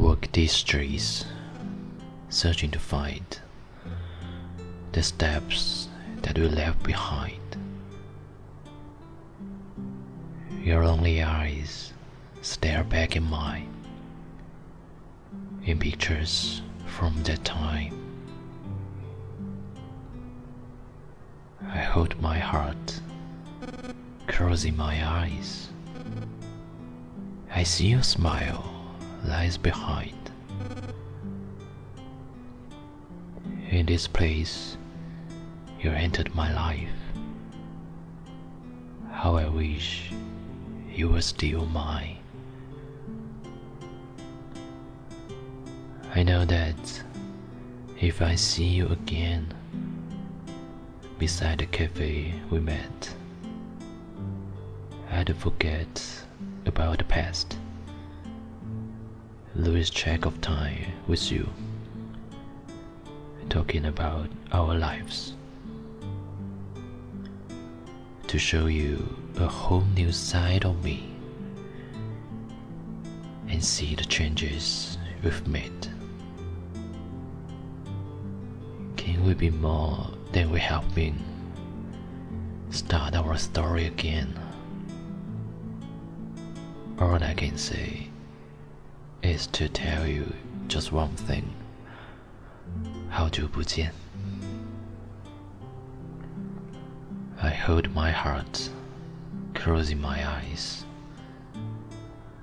walk these streets, searching to find the steps that we left behind. Your lonely eyes stare back in mine, in pictures from that time. I hold my heart, closing my eyes. I see your smile lies behind. In this place, you entered my life. How I wish you were still mine. I know that if I see you again beside the cafe we met, I'd forget about the past, lose track of time with you, talking about our lives. To show you a whole new side of me and see the changes we've made. Can we be more than we have been? Start our story again. All I can say is to tell you just one thing. 好久不见。I hold my heart, closing my eyes.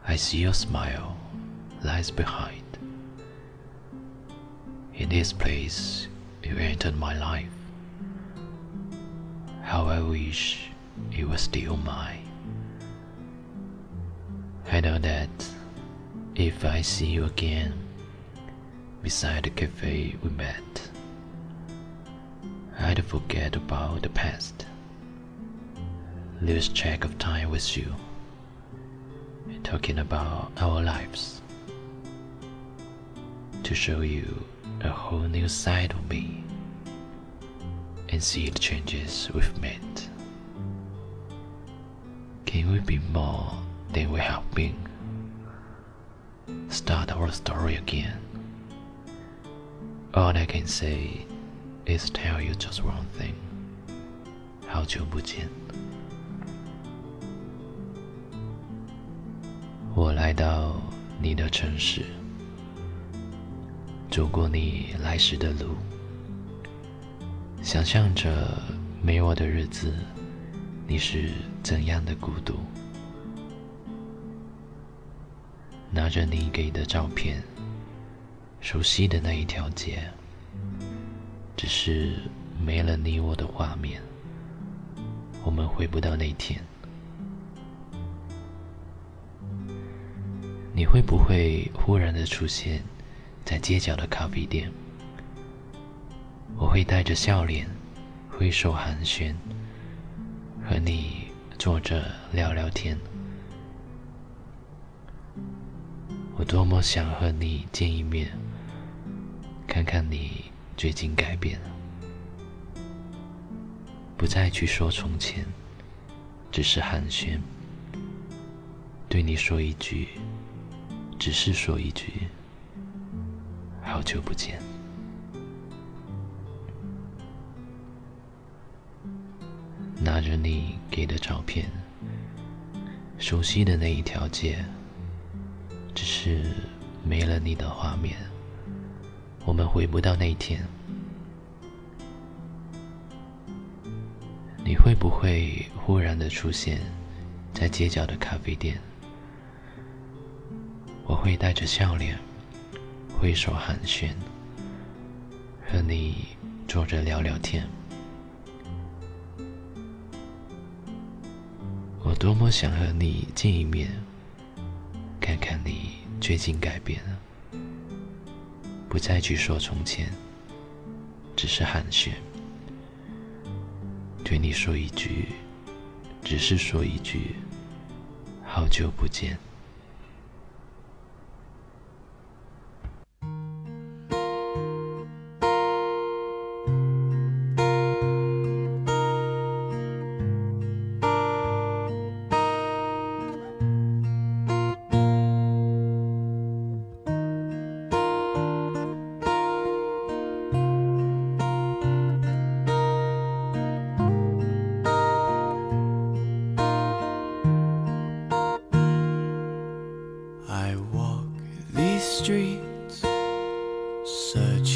I see your smile lies behind. In this place, you entered my life. How I wish you were still mine. I know that if I see you again beside the cafe we met, I'd forget about the past, lose track of time with you, talking about our lives, to show you a whole new side of me and see the changes we've made. Can we be more than we have been? Start our story again. All I can say is tell you just one thing. 好久不见。我来到你的城市，走过你来时的路，想象着没我的日子，你是怎样的孤独。拿着你给的照片，熟悉的那一条街，只是没了你我的画面，我们回不到那天。你会不会忽然的出现在街角的咖啡店？我会带着笑脸，挥手寒暄，和你坐着聊聊天。我多么想和你见一面，看看你最近改变了，不再去说从前，只是寒暄，对你说一句。只是说一句“好久不见”，拿着你给的照片，熟悉的那一条街，只是没了你的画面，我们回不到那一天。你会不会忽然的出现在街角的咖啡店？我会带着笑脸，挥手寒暄，和你坐着聊聊天。我多么想和你见一面，看看你最近改变了，不再去说从前，只是寒暄，对你说一句，只是说一句，好久不见。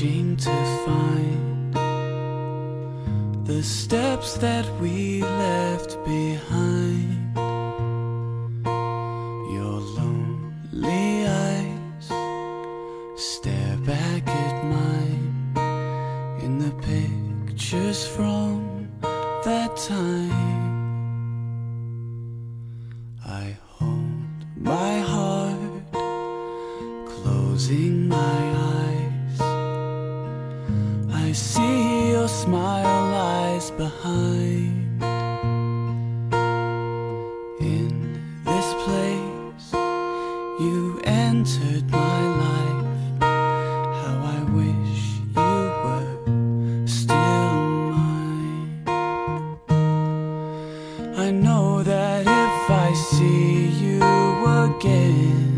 To find the steps that we left behind. Your lonely eyes stare back at mine in the pictures from that time. I hold my heart, closing my eyes. Smile lies behind. In this place, you entered my life. How I wish you were still mine. I know that if I see you again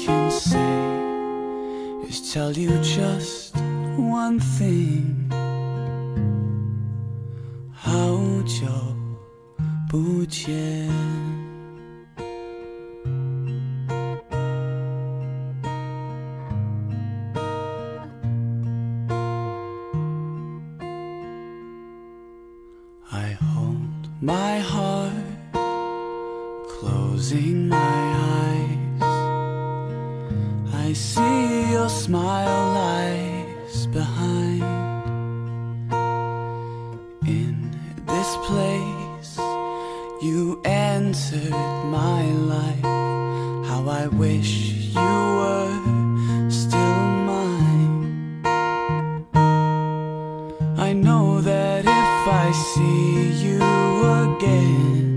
can say is tell you just one thing. 好久不见。 I hold my heart, closing my eyes. I see your smile lies behind. In this place, you entered my life. How I wish you were still mine. I know that if I see you again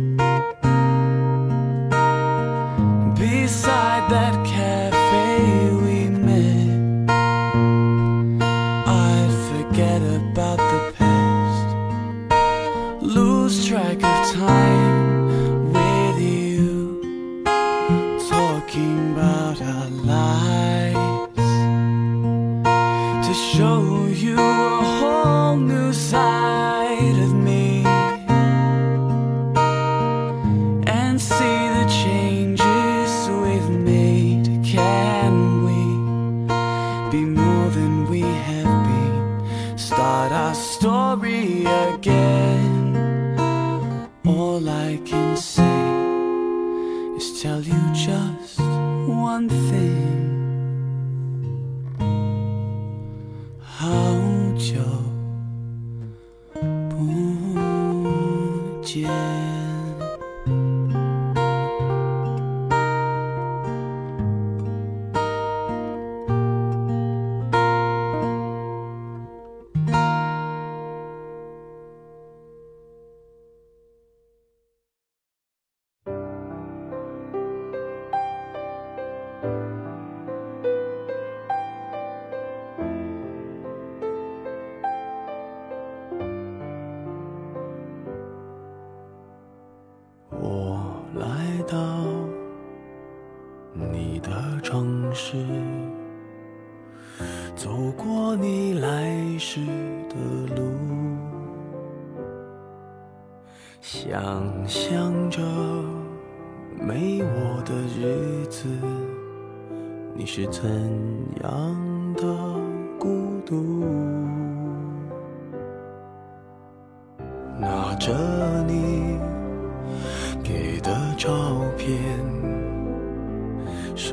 show you a whole new side of me and see the changes we've made. Can we be more than we have been? Start our story again. All I can say is tell you just one thing. 走过你来时的路，想象着没我的日子，你是怎样的孤独？拿着